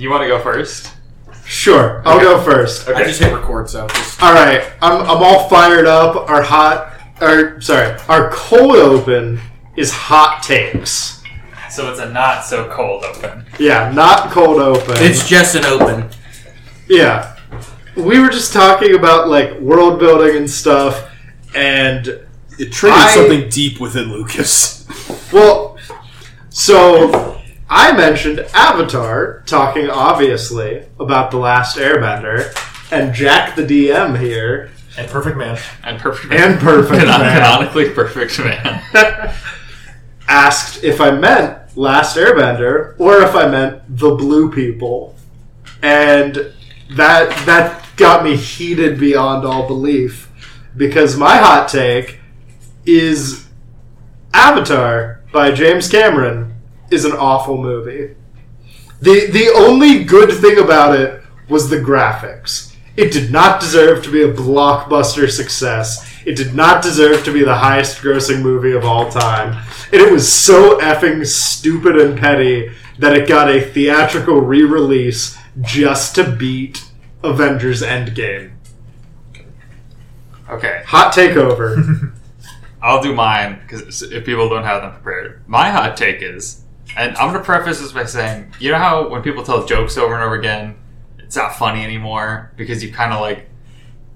You want to go first? Sure, I'll go first. I just hit record, so just All right, I'm, I'm all fired up. Our hot, or sorry, our cold open is hot takes. So it's a not so cold open. Yeah, not cold open. it's just an open. yeah. We were just talking about like world building and stuff, and It triggered I- something deep within Lucas. well, so I mentioned Avatar, talking obviously about the Last Airbender, and Jack the DM here And Perfect Man. And perfect and Perfect Canon- Man. canonically perfect man. asked if I meant Last Airbender or if I meant the blue people. And that that got me heated beyond all belief because my hot take is Avatar by James Cameron is an awful movie. The the only good thing about it was the graphics. It did not deserve to be a blockbuster success. It did not deserve to be the highest grossing movie of all time. And it was so effing stupid and petty that it got a theatrical re release just to beat Avengers Endgame. Okay, Hot takeover. I'll do mine because if people don't have them prepared, my hot take is, and I'm gonna preface this by saying, you know how when people tell jokes over and over again, it's not funny anymore because you've kind of like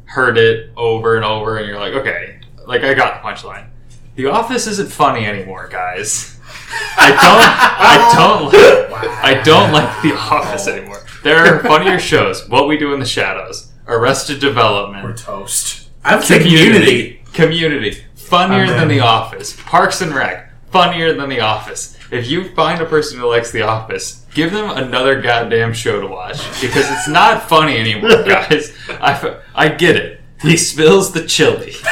heard it over and over, and you're like, okay, like I got the punchline. The Office isn't funny anymore, guys. I don't, I don't, like, I don't like The Office anymore. There are funnier shows. What We Do in the Shadows, Arrested Development, We're toast. I'm say community. Community. Funnier than. The Office. Parks and Rec. Funnier than The Office. If you find a person who likes The Office, give them another goddamn show to watch because it's not funny anymore, guys. I, I get it. He spills the chili.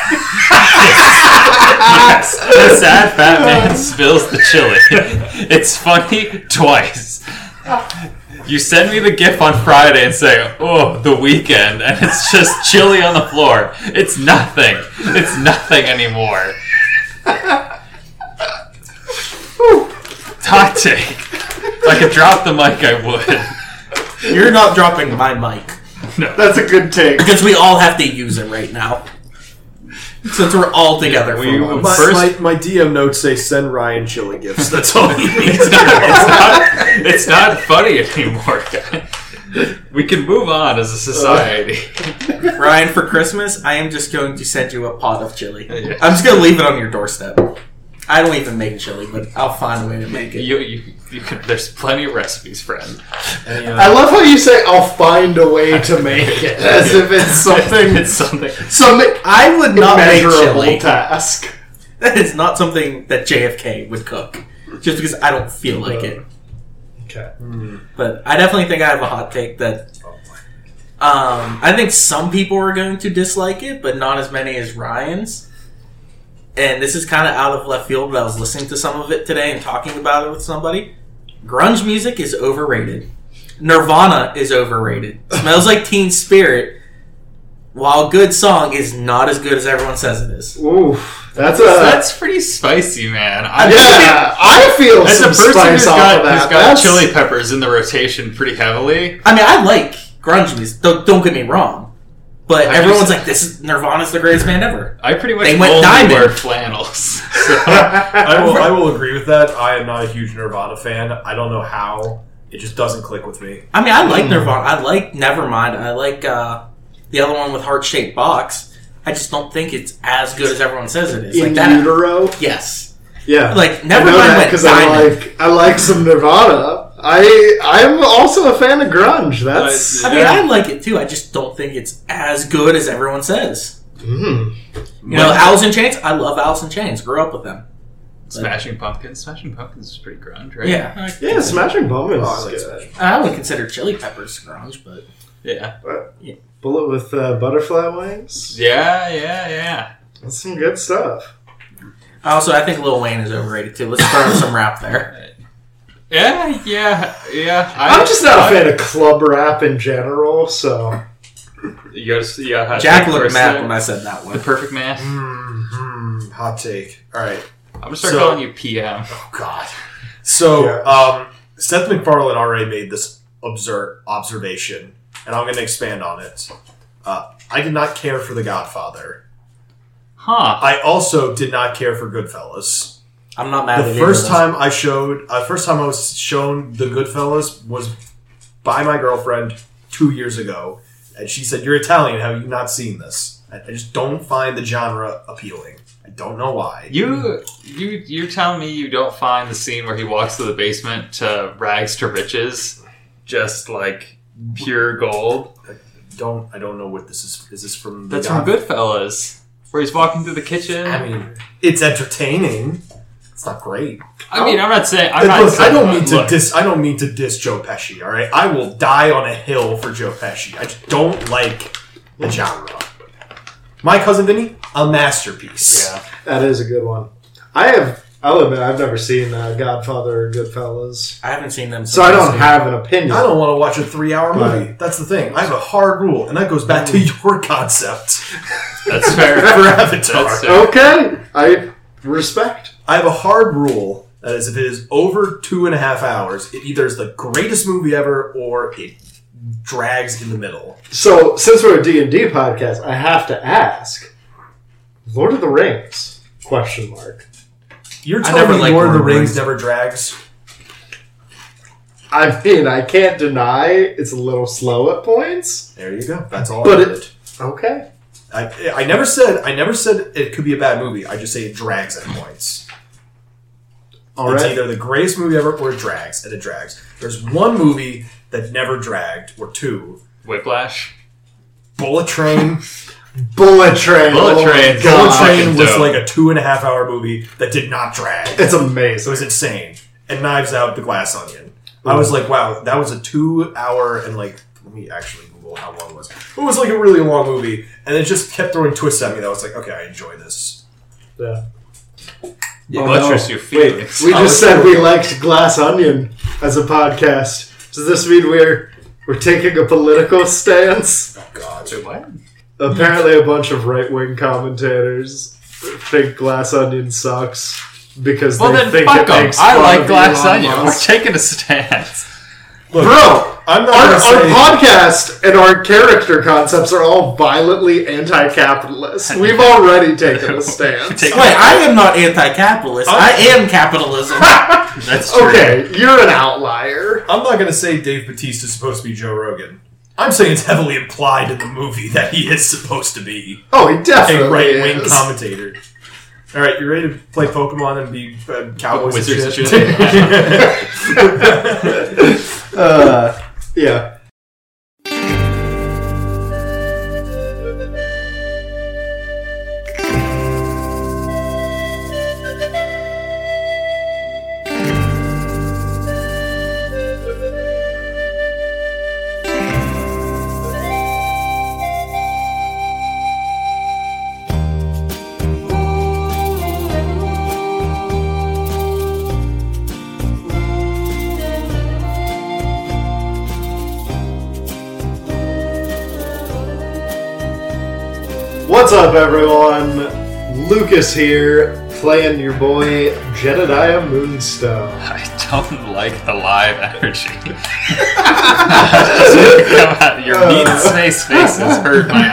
yes, the sad fat man spills the chili. It's funny twice. You send me the GIF on Friday and say, "Oh, the weekend," and it's just chili on the floor. It's nothing. It's nothing anymore. Hot take. If I could drop the mic, I would. You're not dropping my mic No, That's a good take. because we all have to use it right now. Since we're all together We for will- once. My, First- my, my DM notes say send Ryan chili gifts. That's all he needs. It's not, it's not, it's not funny anymore. guys. We can move on as a society. Ryan, for Christmas, I am just going to send you a pot of chili. Yeah. I'm just going to leave it on your doorstep. I don't even make chili, but I'll find a way to make it. You, you, you can, there's plenty of recipes, friend. Any, uh, I love how you say, I'll find a way to make it, as if it's something, It's something. something I would not make immeasurable chili. task. That is not something that JFK would cook. Just because I don't feel like it. Okay. But I definitely think I have a hot take that. Um, I think some people are going to dislike it, but not as many as Ryan's. And this is kind of out of left field, but I was listening to some of it today and talking about it with somebody. Grunge music is overrated. Nirvana is overrated. Smells like Teen Spirit, while a good song, is not as good as everyone says it is. Oof. That's a. That's pretty spicy, man. I yeah, I feel As a some person spice who's off got, of that. who's got That's- chili peppers in the rotation pretty heavily, I mean, I like grunge music. Don't, don't get me wrong. But I everyone's just- like, this is Nirvana's the greatest band ever. I pretty much They went only diamond. wear flannels. So. I will. I will agree with that. I am not a huge Nirvana fan. I don't know how. It just doesn't click with me. I mean, I like Nirvana. I like Nevermind. I like uh, the other one with heart shaped box. I just don't think it's as good as everyone says it is. in Like that. utero. Yes. Yeah, Like Nevermind went because I diamond. like I like some Nirvana. I I'm also a fan of grunge. That's I mean, I like it too. I just don't think it's as good as everyone says. Mm. You know, Alice in Chains. I love Alice in Chains. Grew up with them. Smashing Pumpkins. Smashing Pumpkins is pretty grunge, right? Yeah. I, yeah. Smashing Pumpkins Oh, I like good. Smashing. I would consider Chili Peppers grunge, but Yeah. But, yeah. Bullet with uh, butterfly wings. Yeah, yeah, yeah. That's some good stuff. also I think Lil Wayne is overrated too. Let's throw some rap there. Yeah, yeah, yeah. I, I'm just not a I- fan of club rap in general. So You gotta, you gotta Jack take looked first mad there. when I said that one. The one. perfect man. Hmm, hot take. All right. I'm gonna start So- calling you PM. Oh God. So, Yeah. um, Seth MacFarlane already made this observe observation, and I'm going to expand on it. Uh, I did not care for The Godfather. Huh. I also did not care for Goodfellas. I'm not mad. The at first time I showed, uh, first time I was shown The Goodfellas was by my girlfriend two years ago, and she said, "You're Italian. Have you not seen this?" I, I just don't find the genre appealing. I don't know why. You you you're telling me you don't find the scene where he walks to the basement to rags to riches just like pure gold? I don't I don't know what this is. Is this from? The That's God- from Goodfellas, where he's walking through the kitchen. I mean, it's entertaining. It's not great. I mean, I'm not saying I'm not. Look, I don't mean to look, diss. I don't mean to diss Joe Pesci. All right, I will die on a hill for Joe Pesci. I just don't like the genre. My cousin Vinny, a masterpiece. Yeah. That is a good one. I have. I'll admit, I've never seen uh, Godfather or Goodfellas, I haven't seen them. so I don't have an opinion. I don't want to watch a three-hour Right. movie. That's the thing. I have a hard rule, and that goes back to your concept That's fair. for Avatar. That's fair. Okay, I respect. I have a hard rule that is if it is over two and a half hours, it either is the greatest movie ever or it drags in the middle. So, since we're a D and D podcast, I have to ask: Lord of the Rings? Question mark. You're I telling never me Lord of the Lord of the Rings Rings. never drags? I mean, I can't deny it's a little slow at points. There you go. That's all. But I it- Okay. I, I never said I never said it could be a bad movie. I just say it drags at points. All it's right. either the greatest movie ever or it drags, and it drags. There's one movie that never dragged, or two. Whiplash. Bullet Train. Bullet Train. Bullet oh my Train's God. Bullet Train was dope. like a two and a half hour movie that did not drag. It's amazing. It was insane. And Knives Out, The Glass Onion. I was like, wow, that was a two hour and like, let me actually Google how long it was. It was like a really long movie, and it just kept throwing twists at me that I was like, okay, I enjoy this. Yeah. You Oh, buttress your Wait, we just said we liked Glass Onion as a podcast. Does this mean we're we're taking a political stance? Oh god. What? Apparently, a bunch of right wing commentators think Glass Onion sucks because Well they then, think fuck it them. makes I fun like of Glass Elon Onion. We're taking a stance. Look, Bro, I'm not our, gonna our podcast and our character concepts are all violently anti-capitalist. We've already taken a stance. Take- Wait, I am not anti-capitalist. Oh. I am capitalism. That's true. okay, you're an outlier. I'm not gonna say Dave Bautista is supposed to be Joe Rogan. I'm saying it's heavily implied in the movie that he is supposed to be Oh, he definitely a right wing is. commentator. All right, you ready to play Pokemon and be uh, cowboys Wizards and and shit? Uh, yeah. Up, everyone? Lucas here, playing your boy Jedediah Moonstone. I don't like the live energy. Come your meat and space faces hurt my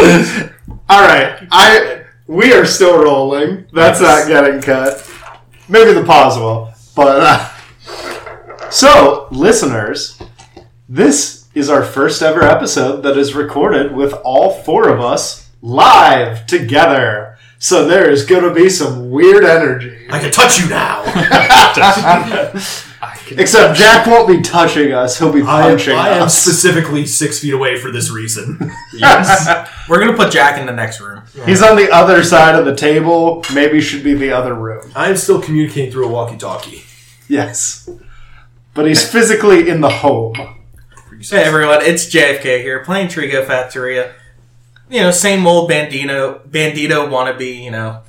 eyes. All right, I we are still rolling. That's not getting cut. Maybe the pause will, but uh, so listeners, this is our first ever episode that is recorded with all four of us live together. So there is going to be some weird energy. I can touch you now. Except Jack won't be touching us; he'll be I am, punching I am us. specifically six feet away for this reason. yes. We're gonna put Jack in the next room. He's on the other side of the table. Maybe should be the other room. I am still communicating through a walkie-talkie. Yes, but he's physically in the home. Hey everyone, it's JFK here, playing Trigo Factoria. You know, same old Bandito, Bandito wannabe. You know,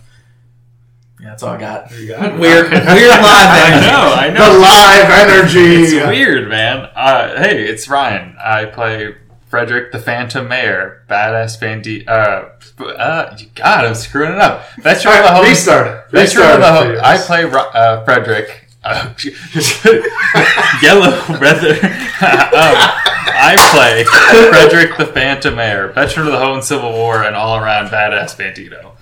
yeah, that's all I got. There you go. Weird, weird live I know, I know. The live energy. It's weird, man. Uh, hey, it's Ryan. I play Frederick the Phantom Mayor, badass bandit. Uh, uh, God, I'm screwing it up. Veteran of the Alright, host. restart it. Veteran Restart of the it ho- for yours. I play uh, Frederick, Uh, yellow, brother. um, I play Frederick the Phantom Heir, veteran of the Hoenn Civil War and all-around badass bandito.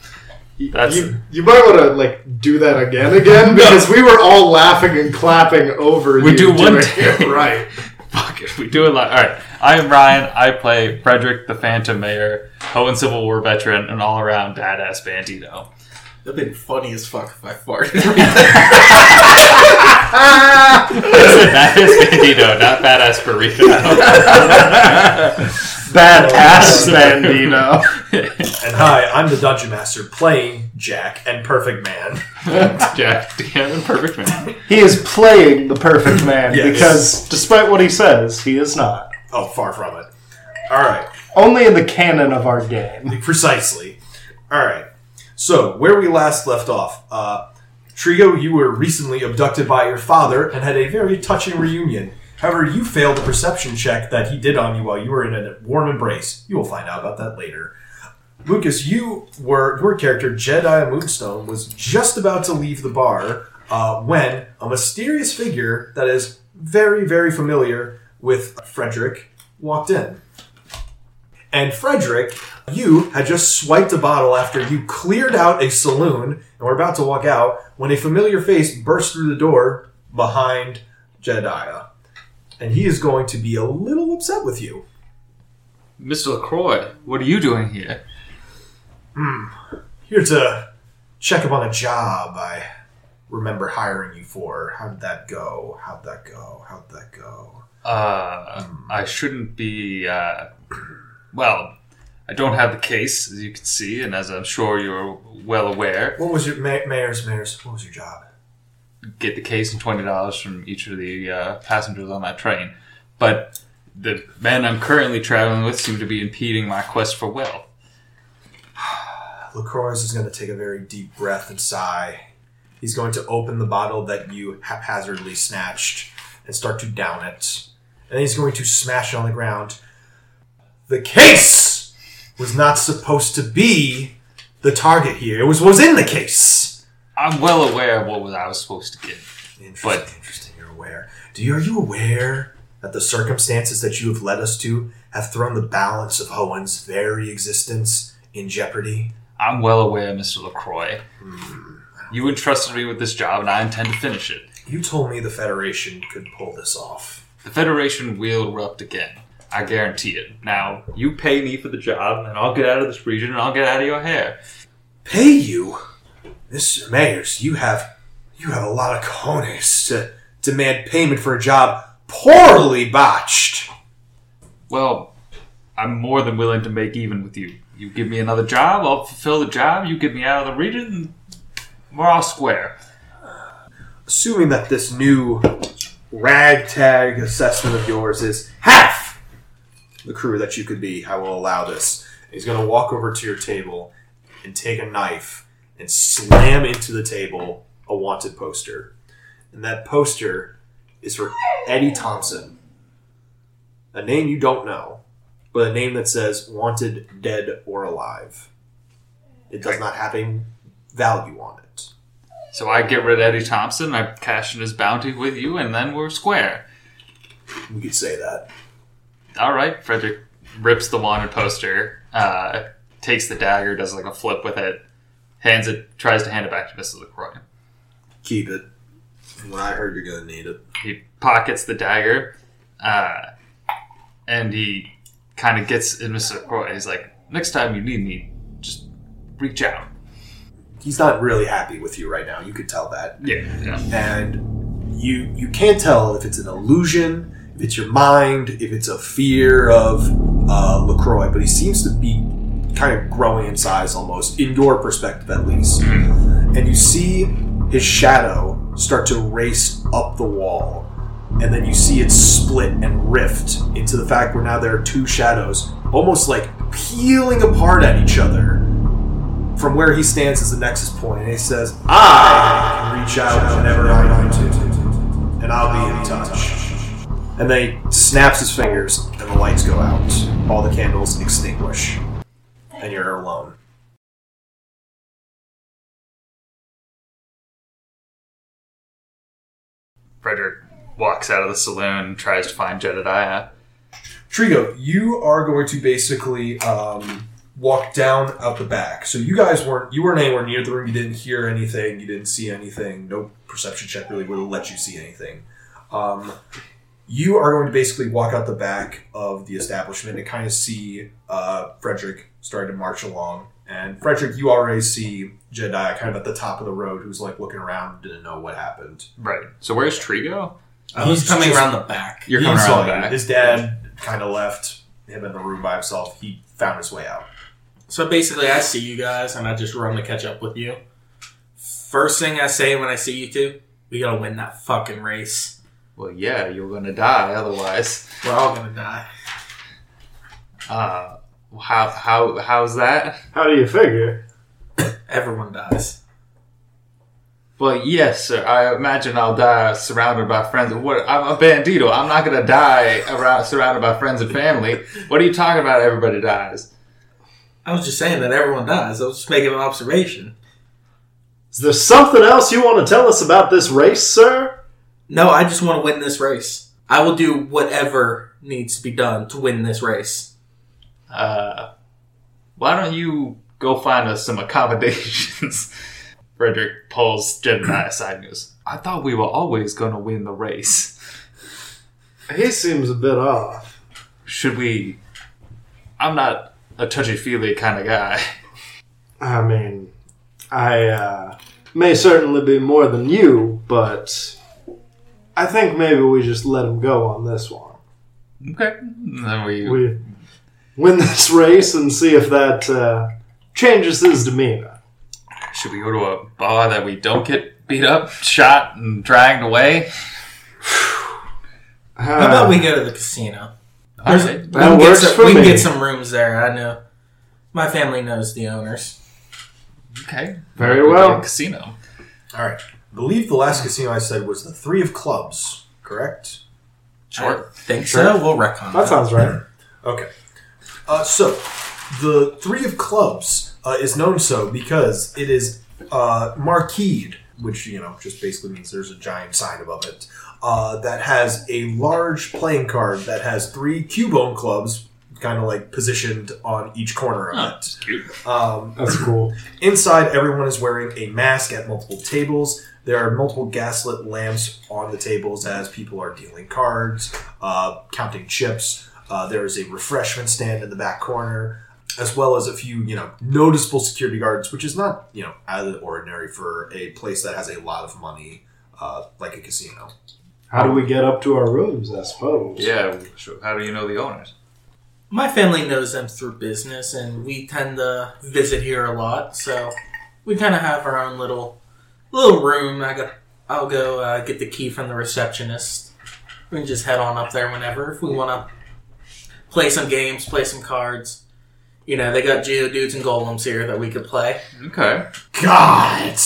That's You, you might want to like do that again, again, because we were all laughing and clapping over. We do one take. right. fuck it. We do it like all right. I am Ryan. I play Frederick the Phantom Mayor, Hoenn Civil War veteran, and all-around badass bandito. That'd been funny as fuck if I farted. badass bandito, not badass burrito. Badass Bandito. And hi, I'm the Dungeon Master playing Jack and Perfect Man. Jack DM and perfect man. He is playing the perfect man Yes. because, despite what he says, he is not. Oh, far from it. All right, Only in the canon of our game. precisely. All right. So where we last left off, uh, Trigo, you were recently abducted by your father and had a very touching reunion. However, you failed the perception check that he did on you while you were in a warm embrace. You will find out about that later. Lucas, you were your character Jedi Moonstone was just about to leave the bar uh, when a mysterious figure that is very, very familiar with Frederick walked in. And Frederick, you had just swiped a bottle after you cleared out a saloon and were about to walk out when a familiar face burst through the door behind Jedediah. And he is going to be a little upset with you. Mr. LaCroix, what are you doing here? Hmm. Here to check up on a job I remember hiring you for. How did that go? How'd that go? How'd that go? Uh, I shouldn't be, uh, well, I don't have the case, as you can see, and as I'm sure you're well aware, What was your ma- mayor's mayor's? What was your job? get the case and $20 from each of the uh, passengers on that train. But the men I'm currently traveling with seem to be impeding my quest for wealth. LaCroix is going to take a very deep breath and sigh. He's going to open the bottle that you haphazardly snatched and start to down it. And he's going to smash it on the ground. The case was not supposed to be the target here. It was was in the case. I'm well aware of what I was supposed to get. Interesting. But- interesting. You're aware. Do you are you aware that the circumstances that you have led us to have thrown the balance of Hoenn's very existence in jeopardy? I'm well aware, Mr. LaCroix. Hmm. You entrusted me with this job, and I intend to finish it. You told me the Federation could pull this off. The Federation will erupt again. I guarantee it. Now, you pay me for the job, and I'll get out of this region, and I'll get out of your hair. Pay you, Mr. Mayers? You have you have a lot of cojones to demand payment for a job poorly botched. Well, I'm more than willing to make even with you. You give me another job, I'll fulfill the job. You get me out of the region, and we're all square. Assuming that this new ragtag assessment of yours is half the crew that you could be, I will allow this. He's going to walk over to your table and take a knife and slam into the table a wanted poster. And that poster is for Eddie Thompson, a name you don't know, but a name that says wanted dead or alive. It does not have a value on it. So I get rid of Eddie Thompson, I cash in his bounty with you, and then we're square. We could say that. All right, Frederick rips the wanted poster, uh, takes the dagger, does like a flip with it, hands it, tries to hand it back to Mrs. LaCroix. Keep it. When I heard you're gonna need it. He pockets the dagger, uh, and he kind of gets in Mrs. LaCroix. He's like, next time you need me, just reach out. He's not really happy with you right now. You could tell that, Yeah, yeah. and you you can't tell if it's an illusion, if it's your mind, if it's a fear of uh, LaCroix. But he seems to be kind of growing in size, almost in your perspective, at least. And you see his shadow start to race up the wall, and then you see it split and rift into the fact where now there are two shadows, almost like peeling apart at each other. From where he stands as the nexus point, and he says, "I can reach out whenever I want to, and I'll be in touch." And then he snaps his fingers, and the lights go out. All the candles extinguish, and you're alone. Frederick walks out of the saloon and tries to find Jedediah. Trigo, you are going to basically um, walk down out the back. So you guys weren't you weren't anywhere near the room. You didn't hear anything. You didn't see anything. No perception check really would have let you see anything. Um, you are going to basically walk out the back of the establishment and kind of see uh, Frederick starting to march along. And Frederick, you already see Jedi kind of at the top of the road, who's like looking around, didn't know what happened. Right. So where's Trigo? I was He's coming just- around the back. You're coming around the back. His dad kind of left him in the room by himself. He found his way out. So basically, I see you guys, and I just run to catch up with you. First thing I say when I see you two, we gotta win that fucking race. Well, yeah, you're gonna die otherwise. We're all gonna die. Uh, how how how's that? How do you figure? Everyone dies. Well, yes, sir. I imagine I'll die surrounded by friends. What? I'm a bandito. I'm not gonna die around surrounded by friends and family. What are you talking about? Everybody dies. I was just saying that everyone dies. I was just making an observation. Is there something else you want to tell us about this race, sir? No, I just want to win this race. I will do whatever needs to be done to win this race. Uh, why don't you go find us some accommodations? Frederick pulls Jedediah aside and goes, I thought we were always going to win the race. He seems a bit off. Should we. I'm not a touchy feely kind of guy. I mean, I uh, may certainly be more than you, but I think maybe we just let him go on this one. Okay. Then we. We win this race and see if that uh, changes his demeanor. Should we go to a bar that we don't get beat up, shot, and dragged away? How about we go to the casino? There's- Alright. we That can, get works some, for we can me. get some rooms there. I know. My family knows the owners. Okay. Very We go to well. a Casino. All right. I believe the last casino I said was the Three of Clubs, correct? Sure. I think Sure. so. We'll retcon That sounds right. Okay. Uh, so, the Three of Clubs uh, is known so because it is uh, marqueed, which, you know, just basically means there's a giant sign above it, uh, that has a large playing card that has three Cubone clubs kind of like positioned on each corner of Huh. it. Cute. Um, That's cool. Inside, everyone is wearing a mask at multiple tables. There are multiple gaslit lamps on the tables as people are dealing cards, uh, counting chips. Uh, there is a refreshment stand in the back corner, as well as a few, you know, noticeable security guards, which is not, you know, out of the ordinary for a place that has a lot of money, uh, like a casino. How do we get up to our rooms, I suppose? Yeah. How do you know the owners? My family knows them through business, and we tend to visit here a lot. So we kind of have our own little little room. I got. I'll go uh, get the key from the receptionist. We can just head on up there whenever if we want to play some games, play some cards. You know, they got geodudes and golems here that we could play. Okay. God!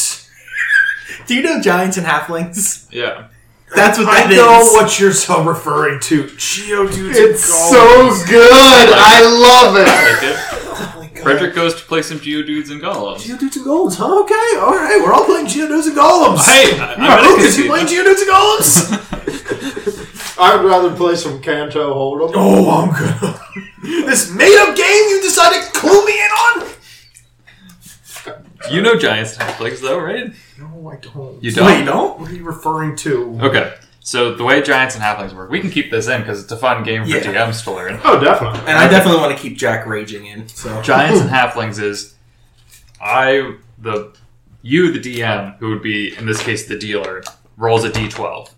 Do you know giants and halflings? Yeah. That's what I that is. know what you're so referring to. Geodudes It's and so good! I love it! Oh. Frederick goes to play some Geodudes and Golems. Geodudes and golems, huh? Okay, all right. We're all playing Geodudes and golems. Hey, I- I'm Right, gonna Lucas, you concede. playing Geodudes and golems? I'd rather play some Kanto Hold'em. oh, I'm good. this made-up game you decided to clue me in on? You know Giants and Halflings, though, right? No, Oh, I don't. You don't? Wait, don't? What are you referring to? Okay. So the way Giants and Halflings work, we can keep this in because it's a fun game for Yeah. GMs to learn. Oh, oh, definitely. And I definitely want to keep Jack raging in. So Giants and Halflings is I the you the DM who would be in this case the dealer rolls a d12.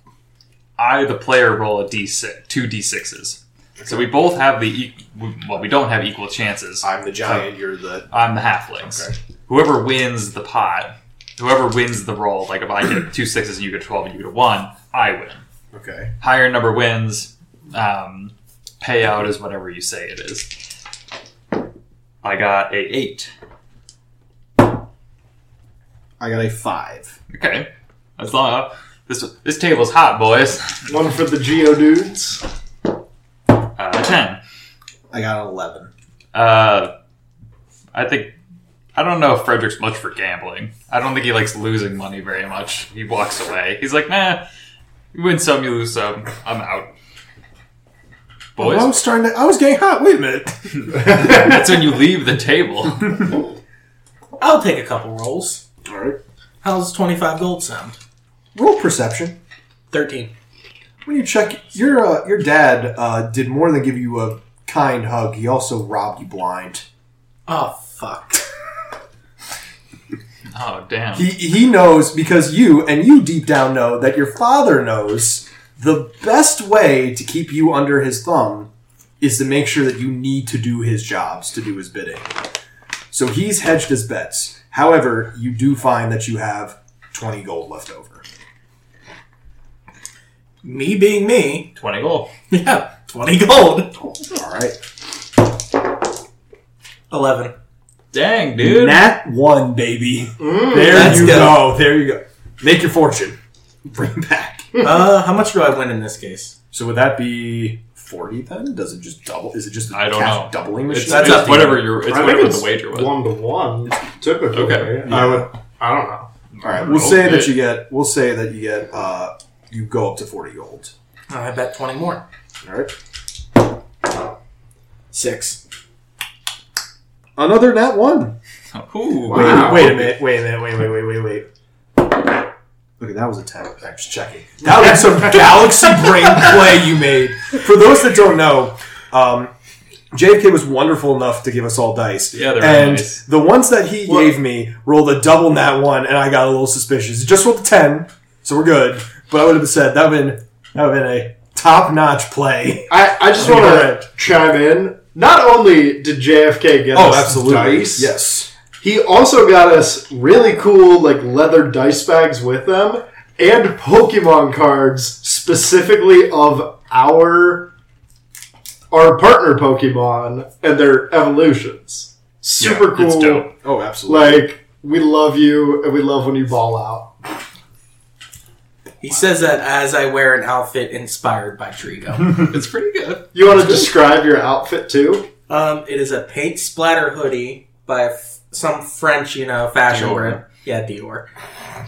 I the player roll a d6, two d6s. So we both have the e- well we don't have equal chances. I'm the giant. You're the. I'm the halflings. Okay. Whoever wins the pot, whoever wins the roll, like if I get two sixes and you get twelve and you get a one, I win. Okay. Higher number wins. Um, payout is whatever you say it is. I got a eight. I got a five. Okay, that's long. This this table's hot, boys. One for the Geodudes. Uh, ten. I got an eleven. Uh, I think I don't know if Frederick's much for gambling. I don't think he likes losing money very much. He walks away. He's like, nah. You win some, you lose some. I'm out. Oh, I Boys, was starting to. I was getting hot. Wait a minute. that's when you leave the table. I'll take a couple rolls. All right. How's 25 gold sound? Roll perception. 13. When you check, your uh, your dad uh, did more than give you a kind hug. He also robbed you blind. Oh, fuck. Oh damn. He he knows because you and you deep down know that your father knows the best way to keep you under his thumb is to make sure that you need to do his jobs to do his bidding. So he's hedged his bets. However, you do find that you have twenty gold left over. Me being me, Twenty gold. yeah, 20 gold. All right. 11. Dang, dude. Nat one, baby. Mm. There you go. go. There you go. Make your fortune. Bring back. uh, how much do I win in this case? So would that be forty then? Does it just double? Is it just a I don't cash know. doubling It's. That's it's whatever your it's I whatever it's the wager was. One to one, typically. Okay. I would. I don't know. All right, we'll say Okay. that you get. We'll say that you get. Uh, you go up to forty gold. I bet 20 more. All right. Six. Another nat one. Ooh, Wait, Wow. wait a minute. Wait a minute. Wait, wait, wait, wait, wait. Okay, that was a ten. I'm just checking. That was some galaxy brain play you made. For those that don't know, um, JFK was wonderful enough to give us all dice. Yeah, they're and nice. the ones that he Well- gave me rolled a double nat one, and I got a little suspicious. It just rolled a ten, so we're good. But I would have said that would have been that would have been a top notch play. I, I just want to chime in. Not only did JFK get Oh, us absolutely. dice, Yes. he also got us really cool like leather dice bags with them and Pokemon cards specifically of our our partner Pokemon and their evolutions. Super Yeah, cool. Oh, absolutely. Like we love you and we love when you ball out. He says that as I wear an outfit inspired by Trigo. It's pretty good. You want to describe your outfit too? um, it is a paint splatter hoodie by f- some French, you know, fashion Dior. brand. Yeah, Dior.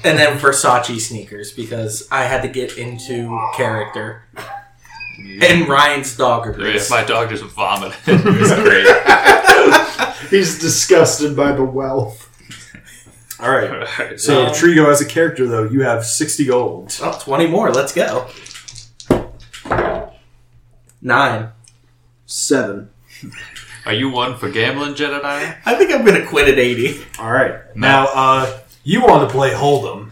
And then Versace sneakers because I had to get into character. And Ryan's dog Yeah, agrees. my dog just vomited. it was great. He's disgusted by the wealth. all right. So Um, Trigo as a character though, you have sixty gold. Oh, 20 more. Let's go. Nine. Seven. Are you one for gambling, Jedediah? I think I'm going to quit at 80. All right. Now, uh, you want to play Hold'em.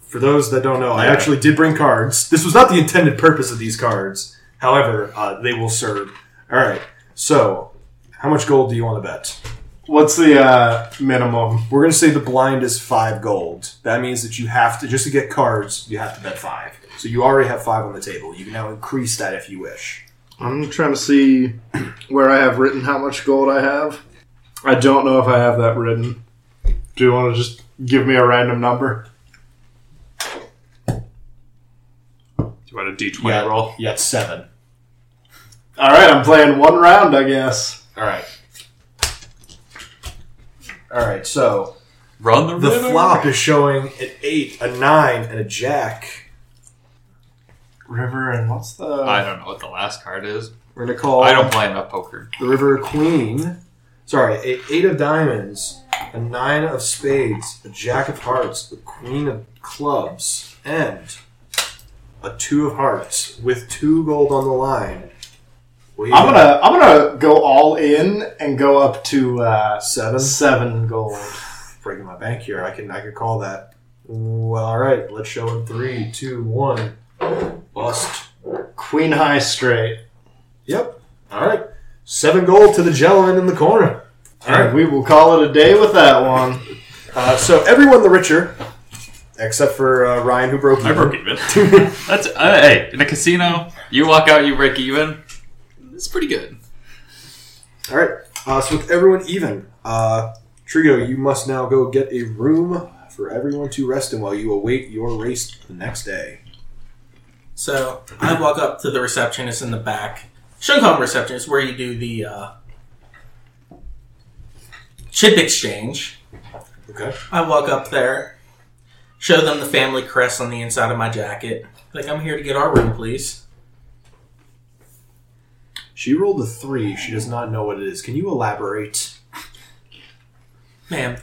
For those that don't know, I actually did bring cards. This was not the intended purpose of these cards. However, uh, they will serve. All right. So, how much gold do you want to bet? What's the uh, minimum? We're going to say the blind is five gold. That means that you have to, just to get cards, you have to bet five. So you already have five on the table. You can now increase that if you wish. I'm trying to see where I have written how much gold I have. I don't know if I have that written. Do you want to just give me a random number? Do you want a D20 Yeah. roll? Yeah, got seven. All right, I'm playing one round, I guess. All right. All right. So Run the River. the flop is showing an eight, a nine, and a jack. River and what's the? I don't know what the last card is. We're gonna call I don't play enough poker. the river queen. Sorry, a eight of diamonds, a nine of spades, a jack of hearts, a queen of clubs, and a two of hearts with two gold on the line. We I'm gonna I'm gonna go all in and go up to uh, seven. seven gold. Breaking my bank here. I can I can call that. Well, all right. Let's show in three, two, one. Bust. Queen high straight. Yep. All right. Seven gold to the gentleman in the corner. All right. And we will call it a day with that one. Uh, so everyone the richer, except for uh, Ryan who broke even. I broke even. That's uh, hey in a casino. You walk out, you break even. It's pretty good. All right. Uh, so with everyone even, uh, Trigo, you must now go get a room for everyone to rest in while you await your race the next day. So I walk up to the receptionist in the back. Shuncom receptionist, where you do the uh, chip exchange. Okay. I walk up there, show them the family crest on the inside of my jacket. Like I'm here to get our room, please. She rolled a three. She does not know what it is. Can you elaborate? Ma'am,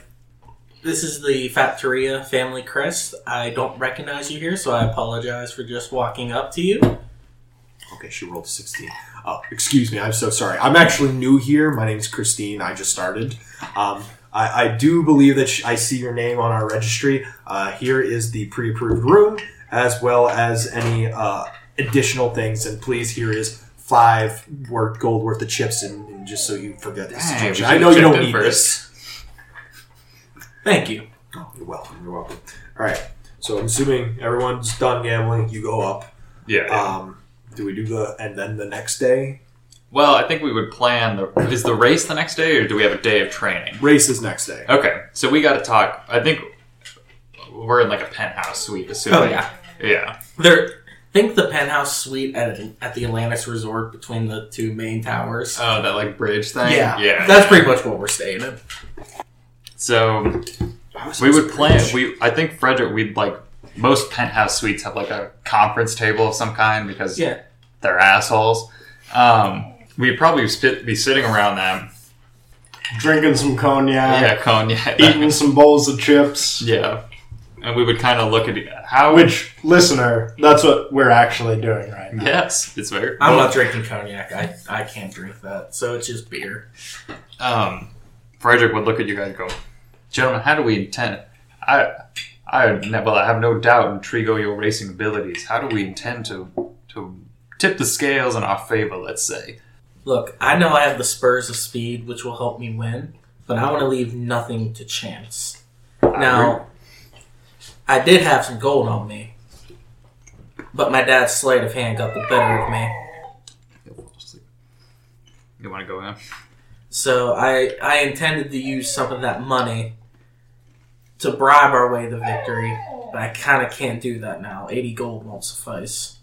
this is the Factoria family crest. I don't recognize you here, so I apologize for just walking up to you. Okay, she rolled a 16. Oh, excuse me. I'm so sorry. I'm actually new here. My name's Christine. I just started. Um, I, I do believe that sh- I see your name on our registry. Uh, here is the pre approved room, as well as any uh, additional things. And please, here is five worth, gold worth of chips, and, and just so you forget the Dang, situation. we I know you don't in need first. this. Thank you. Oh, you're welcome. You're welcome. All right. So I'm assuming everyone's done gambling. You go up. Yeah. Um, do we do the and then the next day? well, I think we would plan the. Is the race the next day, or do we have a day of training? Race is next day. Okay, so we got to talk. I think we're in like a penthouse suite, assuming. Oh yeah. Yeah. There. Think the penthouse suite at at the Atlantis Resort between the two main towers. Oh, that like bridge thing. yeah, Yeah. That's pretty much what we're staying in. So we would plan. We I think Frederick. We'd like most penthouse suites have like a conference table of some kind because Yeah. they're assholes. Um, we'd probably spit, be sitting around them. Drinking some cognac, yeah, cognac. eating some bowls of chips. Yeah, and we would kind of look at it- how. Which, listener, that's what we're actually doing right now. yes, it's very. I'm not drinking cognac. I I can't drink that, so it's just beer. um, Frederick would look at you guys and go, "Gentlemen, how do we intend? I, I, well, I have no doubt in Trigo your racing abilities. How do we intend to to tip the scales in our favor? Let's say." Look, I know I have the spurs of speed, which will help me win, but I want to leave nothing to chance. Now, I did have some gold on me, but my dad's sleight of hand got the better of me. You want to go in? So I I intended to use some of that money to bribe our way to victory, but I kind of can't do that now. 80 gold won't suffice.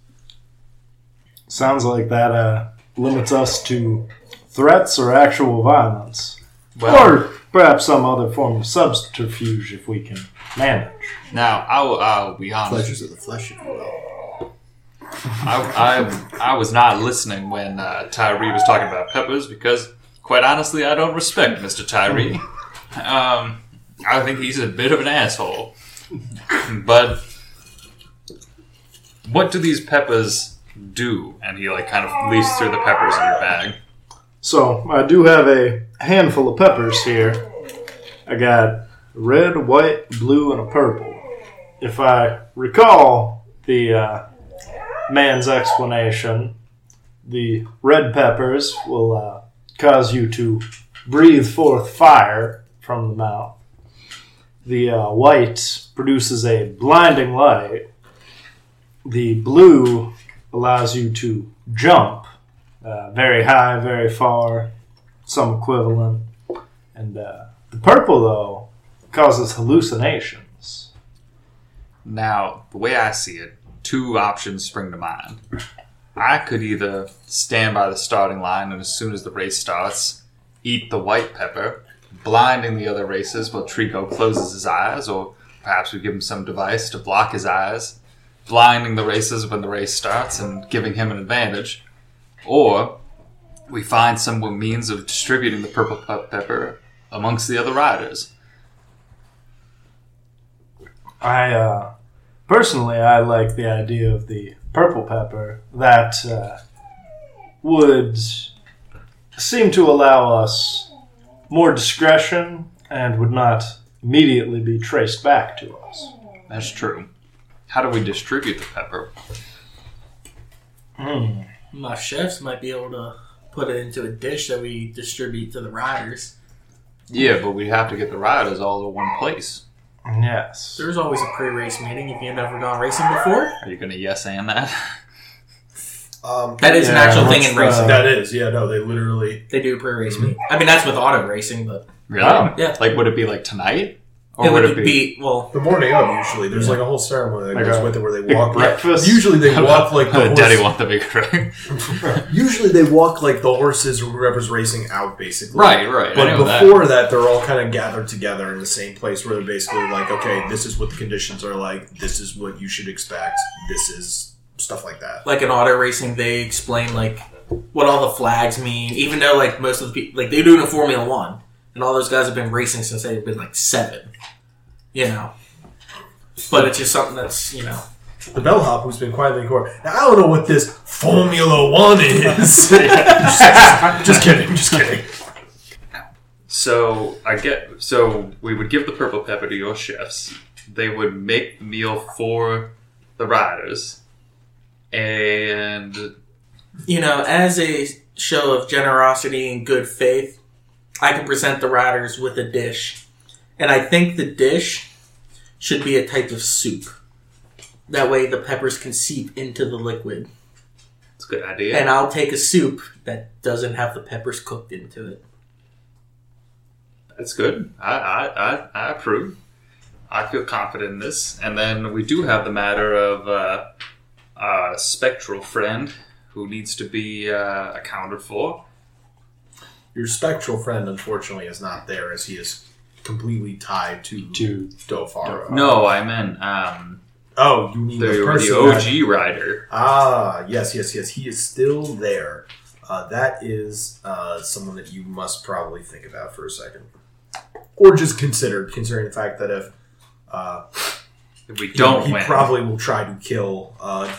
Sounds like that uh, limits us to threats or actual violence. Well, or perhaps some other form of subterfuge if we can manage. now I'll, I'll be honest. Pleasures of the flesh, if you will. I, I, I was not listening when uh, Tyree was talking about peppers because, quite honestly, I don't respect Mr. Tyree. Um, I think he's a bit of an asshole. But what do these peppers do? And he like kind of leafs through the peppers in your bag. So I do have a handful of peppers here. I got red, white, blue, and a purple. If I recall the uh, man's explanation, the red peppers will uh, cause you to breathe forth fire from the mouth. The uh, white produces a blinding light. The blue allows you to jump uh, very high, very far, some equivalent. And uh, the purple, though, causes hallucinations. Now, the way I see it, two options spring to mind. I could either stand by the starting line and as soon as the race starts, eat the white pepper, blinding the other races while Trigo closes his eyes, or perhaps we give him some device to block his eyes, blinding the races when the race starts and giving him an advantage. Or we find some means of distributing the purple pepper amongst the other riders. I uh, personally, I like the idea of the purple pepper that uh, would seem to allow us more discretion and would not immediately be traced back to us. That's true. How do we distribute the pepper? Hmm. My chefs might be able to put it into a dish that we distribute to the riders. Yeah, but we have to get the riders all to one place. Yes. There's always a pre-race meeting if you've never gone racing before. Are you gonna yes and that? Um, That is an actual thing in the- racing. that is, yeah, no, they literally. They do a pre-race meeting. I mean, that's with auto racing, but really? Oh. Yeah. Like, would it be like tonight, or it would, would it be, well. The morning of, usually. There's like a whole ceremony that Like goes a with it where they walk. breakfast? Usually they walk like the horse- Daddy want the big ring? Usually they walk like the horses or whoever's racing out, basically. right, right. But know that. before that. they're all kind of gathered together in the same place where they're basically like, okay, this is what the conditions are like. This is what you should expect. This is stuff like that. like in auto racing, they explain like what all the flags mean. Even though like most of the people, like they do it in Formula One, and all those guys have been racing since they've been like seven. You know, but it's just something that's you know. The bellhop who's been quietly in court. Now, I don't know what this Formula One is. just kidding. Just kidding. So I get so we would give the purple pepper to your chefs. They would make the meal for the riders, and you know, as a show of generosity and good faith, I can present the riders with a dish. And I think the dish should be a type of soup. That way the peppers can seep into the liquid. it's a good idea. And I'll take a soup that doesn't have the peppers cooked into it. That's good. I, I, I, I approve. I feel confident in this. And then we do have the matter of uh, a spectral friend who needs to be uh, accounted for. Your spectral friend, unfortunately, is not there as he is completely tied to, To Dofara. No, I meant um, Oh, you mean the, the, the OG that- rider. Ah, yes, yes, yes. He is still there. Uh, that is uh, someone that you must probably think about for a second, or just consider, considering the fact that if uh, If we don't he, win, probably will try to kill. Uh,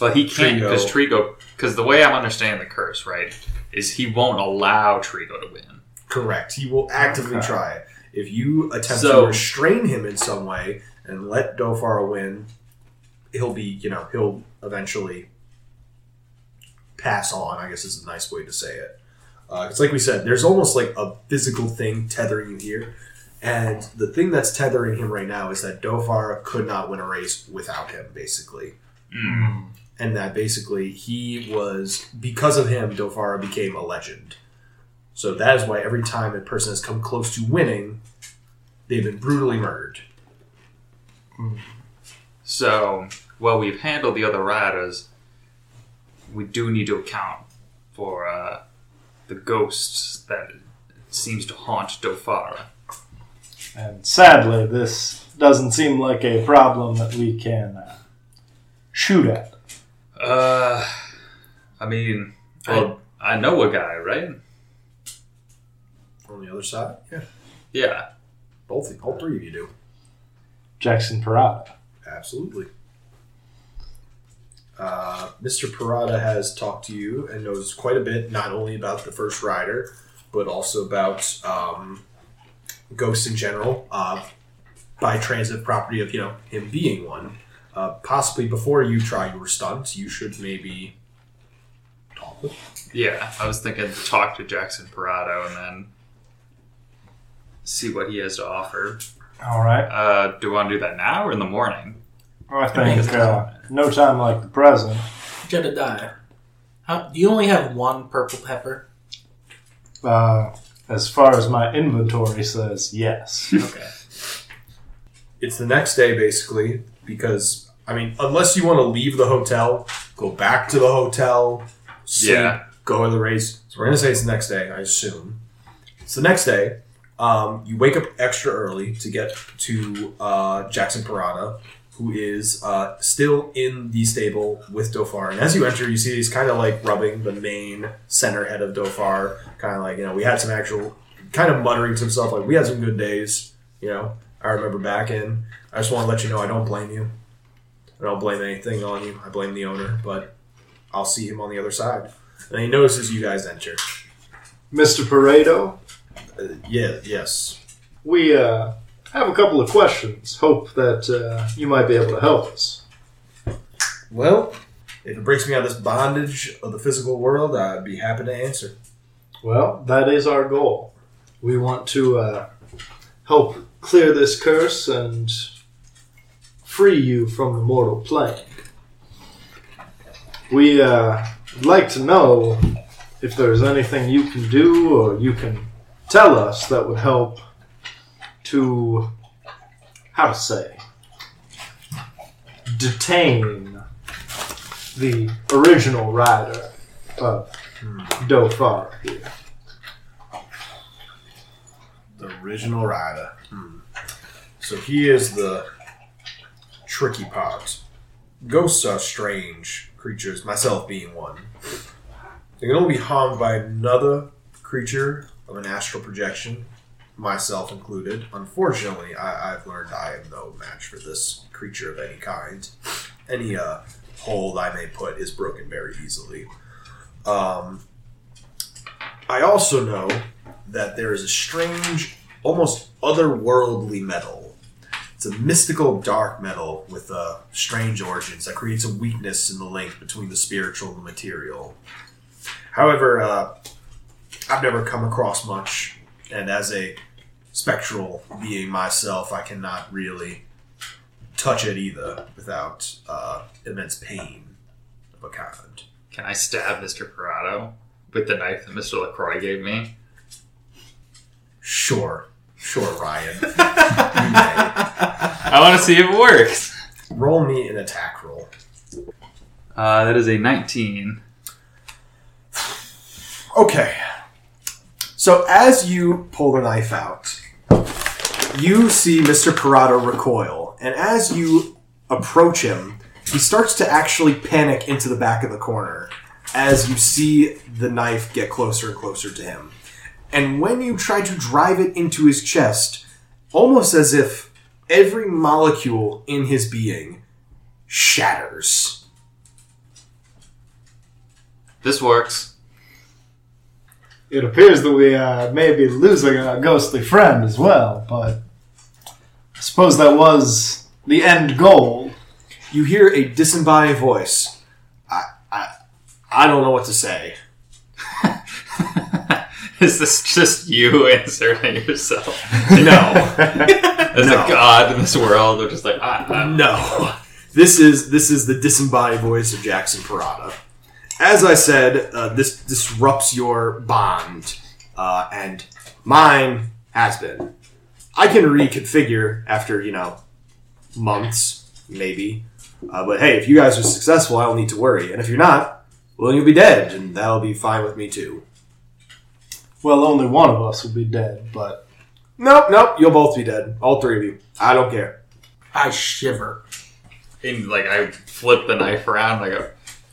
but he can't Trigo. because Trigo. Because the way I'm understanding the curse, right, is he won't allow Trigo to win. correct. He will actively Okay. try. If you attempt So- to restrain him in some way and let Dofara win, he'll be, you know, he'll eventually pass on. I guess is a nice way to say it. Uh, it's like we said, there's almost like a physical thing tethering you here. And the thing that's tethering him right now is that Dofara could not win a race without him, basically. And that basically he was, because of him, Dofara became a legend. So that is why every time a person has come close to winning, they've been brutally murdered. So, while we've handled the other riders, we do need to account for uh, the ghosts that seems to haunt Dofara. And sadly, this doesn't seem like a problem that we can uh, shoot at. Uh, I mean, I, I know a guy, right? On the other side, yeah, Yeah. both, all three of you do. Jackson Parada. Absolutely. Uh, Mr. Parada has talked to you and knows quite a bit, not only about the first rider, but also about um, ghosts in general, uh, by transit property of you know him being one. Uh, possibly before you try your stunt, you should maybe talk with. Yeah, I was thinking to talk to Jackson Parado and then see what he has to offer. All right. Uh, do we want to do that now or in the morning? I think uh, no time like the present. Jedediah, how, do you only have one purple pepper? Uh, as far as my inventory says, yes. Okay. It's the next day, basically, because I mean, unless you want to leave the hotel, go back to the hotel, sleep, Yeah. go to the race. So we're gonna say it's the next day, I assume. It's the next day. Um, you wake up extra early to get to uh, Jackson Parada, who is uh, still in the stable with Dofar. And as you enter, you see he's kind of like rubbing the main center head of Dofar, kind of like you know we had some actual, kind of muttering to himself like we had some good days. You know, I remember back in. I just want to let you know I don't blame you. I don't blame anything on you. I blame the owner, but I'll see him on the other side. And he notices you guys enter. Mr. Paredo, Uh, yeah, yes. we uh, have a couple of questions. Hope that uh, you might be able to help us. Well, if it breaks me out of this bondage of the physical world, I'd be happy to answer. Well, that is our goal. We want to uh, help clear this curse and free you from the mortal plague. We uh, would like to know if there's anything you can do or you can tell us that would help to, how to say, detain the original rider of Dofar here. The original rider. So he is the tricky part. ghosts are strange creatures, myself being one. They can only be harmed by another creature of an astral projection, myself included. Unfortunately, I, I've learned I am no match for this creature of any kind. Any uh, hold I may put is broken very easily. Um, I also know that there is a strange, almost otherworldly metal. It's a mystical dark metal with uh, strange origins that creates a weakness in the link between the spiritual and the material. However, uh, I've never come across much, and as a spectral being myself, I cannot really touch it either without uh, immense pain of a kind. Can I stab Mr. Corrado with the knife that Mr. LaCroix gave me? Sure, sure, Ryan. I want to see if it works. Roll me an attack roll. Uh, that is a 19. Okay. So as you pull the knife out, you see Mr. Parado recoil, and as you approach him, he starts to actually panic into the back of the corner as you see the knife get closer and closer to him. And when you try to drive it into his chest, almost as if every molecule in his being shatters. This works. It appears that we uh, may be losing a ghostly friend as well, but I suppose that was the end goal. You hear a disembodied voice. I, I, I don't know what to say. is this just you inserting yourself No, as No. a god in this world? They're just like, I, I, no. This is this is the disembodied voice of Jackson Parada. As I said, uh, this disrupts your bond, uh, and mine has been. I can reconfigure after you know months, maybe. Uh, but hey, if you guys are successful, I don't need to worry. And if you're not, well, you'll be dead, and that'll be fine with me too. Well, only one of us will be dead, but Nope, nope, you'll both be dead, all three of you. I don't care. I shiver. And like, I flip the knife around. I go,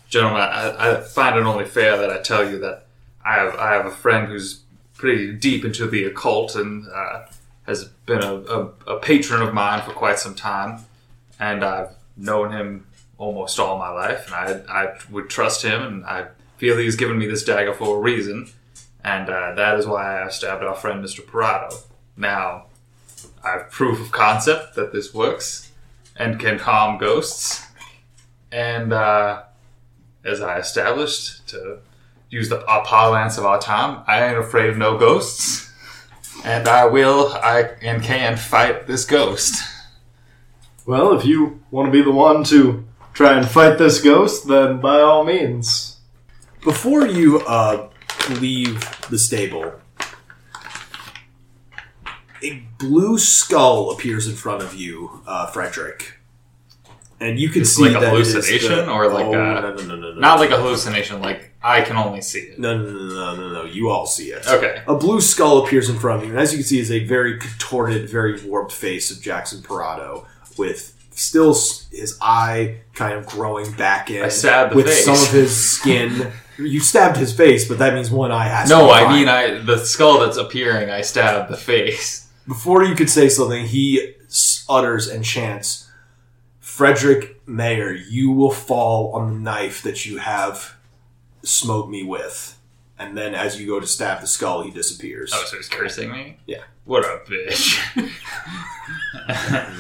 gentlemen, I, I find it only fair that I tell you that I have I have a friend who's pretty deep into the occult and uh, has been a, a, a patron of mine for quite some time, and I've known him almost all my life, and I I would trust him, and I feel he's given me this dagger for a reason, and uh, that is why I stabbed our friend Mr. Parado. Now, I have proof of concept that this works and can calm ghosts. And uh, as I established, to use the uh, parlance of our time, I ain't afraid of no ghosts. And I will, I and can fight this ghost. well, if you want to be the one to try and fight this ghost, then by all means. Before you uh, leave the stable, a blue skull appears in front of you, uh, Frederick. And you can It's see like a that it is hallucination the- or like oh, a- no, no, no, no, no. Not like a hallucination, like I can only see it. no, no, no, no, no, no. You all see it. Okay. A blue skull appears in front of you, and as you can see, is a very contorted, very warped face of Jackson Parado, with still s- his eye kind of growing back in, I stabbed the with face. some of his skin. You stabbed his face, but that means one eye has. No, to be I mean I the skull that's appearing. I stabbed the face. Before you could say something, he utters and chants, Frederick Mayer, you will fall on the knife that you have smote me with. And then as you go to stab the skull, he disappears. Oh, so he's cursing me? Yeah. What a bitch.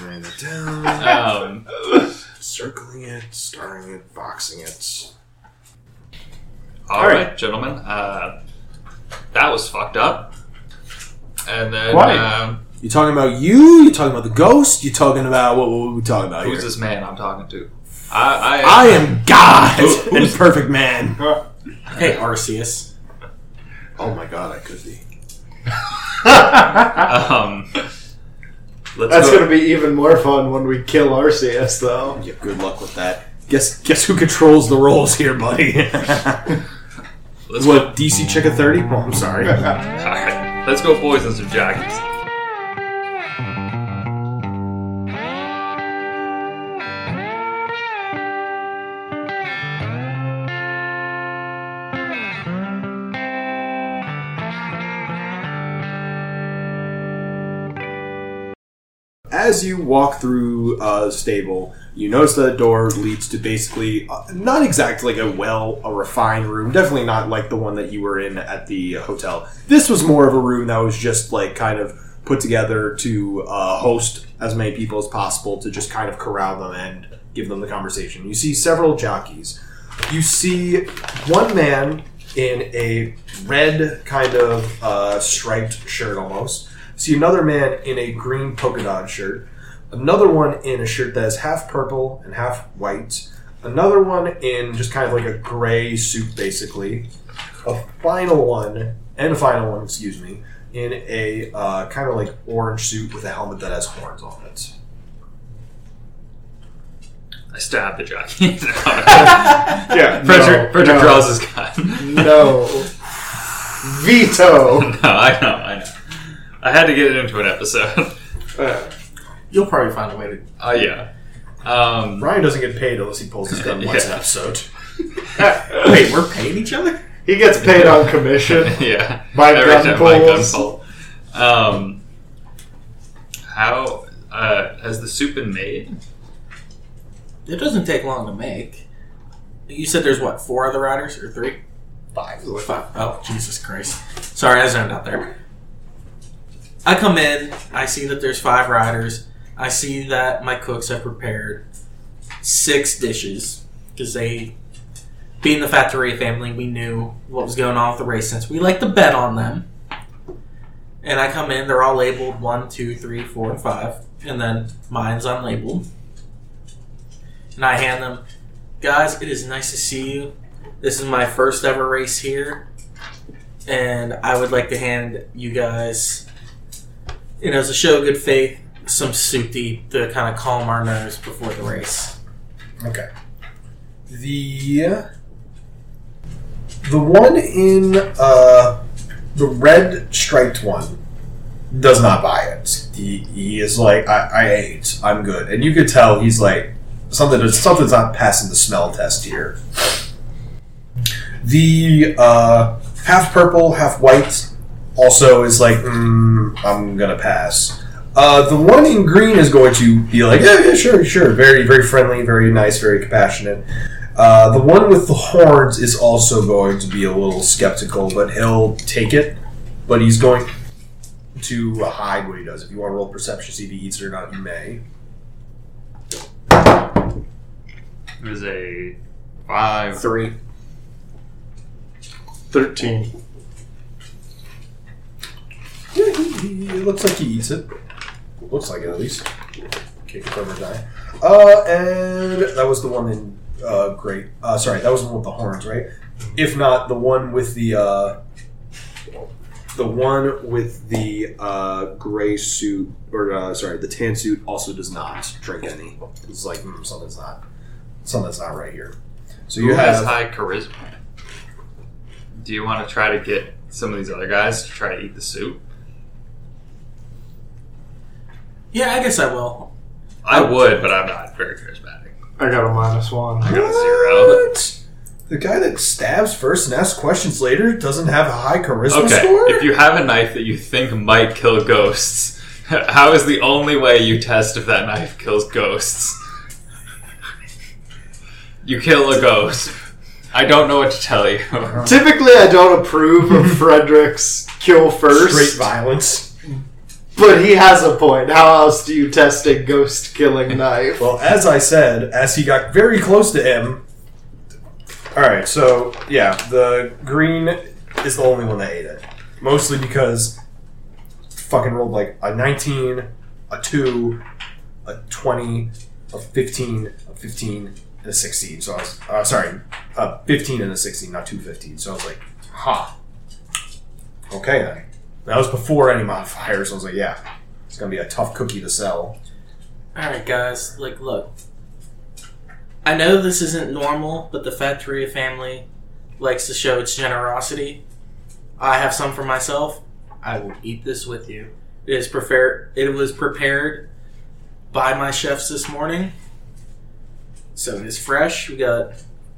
Ran it down, um, circling it, starring it, boxing it. All right, gentlemen. Uh, that was fucked up. And then, Quite. um, You talking about you? You talking about the ghost? You talking about what? What are we talking about who's here? this man I'm talking to? I, I am God Who- and who's- perfect man. Hey, Arceus. Oh my God, I could be. um, let's That's go. going to be even more fun when we kill Arceus, though. Yeah, good luck with that. Guess guess who controls the roles here, buddy? Let's what, go. DC Chick a 30? I'm sorry. All right. Let's go, boys, and some jackets. As you walk through uh, stable, you notice that the door leads to basically uh, not exactly like a well, a refined room. Definitely not like the one that you were in at the hotel. This was more of a room that was just like kind of put together to uh, host as many people as possible to just kind of corral them and give them the conversation. You see several jockeys. You see one man in a red kind of uh, striped shirt almost. See another man in a green polka dot shirt. Another one in a shirt that is half purple and half white. Another one in just kind of like a gray suit, basically. A final one, and a final one, excuse me, in a uh, kind of like orange suit with a helmet that has horns on it. I stabbed the jockey. Yeah. Frederick, no, Frederick no, draws his gun. No. Veto. no, I know, I know. I had to get it into an episode. Uh, You'll probably find a way to. Oh yeah. Um, Ryan doesn't get paid unless he pulls his gun once an Yeah. episode. Wait, we're paying each other? he gets paid on commission. yeah. By Every gun gun pulls. pull. Um, how uh, has the soup been made? It doesn't take long to make. You said there's what, four other riders or three? Five. Five. Oh, Jesus Christ. Sorry, I zoned out there. I come in, I see that there's five riders. I see that my cooks have prepared six dishes because they, being the Fattoria family, we knew what was going on with the race since we like to bet on them. And I come in, they're all labeled one, two, three, four, and five, and then mine's unlabeled. And I hand them, guys, it is nice to see you. This is my first ever race here, and I would like to hand you guys, you know, as a show of good faith, some soup to kind of calm our nerves before the race. Okay. The the one in uh, the red striped one does not buy it. He, he is like, I, I ate, I'm good, and you could tell he's like something. Something's not passing the smell test here. The uh, half purple, half white also is like, mm, I'm gonna pass. Uh, the one in green is going to be like, yeah, yeah, sure, sure. Very, very friendly, very nice, very compassionate. Uh, the one with the horns is also going to be a little skeptical, but he'll take it. But he's going to hide what he does. If you want to roll perception, see if he eats it or not, you may. It was a five. Three. 13. Yeah, he, he, it looks like he eats it. Looks like it at least. Can't confirm or deny. Uh, and that was the one in uh, great. Uh, sorry, that was the one with the horns, right? If not, the one with the uh, The one with the uh, gray suit, or uh, sorry, the tan suit also does not drink any. it's like mm, something's not something's not right here. So Who you has have high charisma? Do you want to try to get some of these other guys to try to eat the soup? Yeah, I guess I will. I would, but I'm not very charismatic. I got a minus one. I got a zero. What? The guy that stabs first and asks questions later doesn't have a high charisma Okay, score. if you have a knife that you think might kill ghosts, how is the only way you test if that knife kills ghosts? You kill a ghost. I don't know what to tell you. Typically, I don't approve of Frederick's kill first, Straight violence. But he has a point. How else do you test a ghost killing knife? Well, as I said, as he got very close to him. All right, so yeah, the green is the only one that ate it, mostly because fucking rolled like a 19, a two, a 20, a 15, a 15, and a 16. So I was uh, sorry, a 15 and a 16, not two 15. So I was like, ha. Okay then. That was before any modifiers. I was like, yeah, it's gonna be a tough cookie to sell. Alright, guys, like, look. I know this isn't normal, but the Fattoria family likes to show its generosity. I have some for myself. I will eat this with you. It is prepared. It was prepared by my chefs this morning, so it is fresh. We got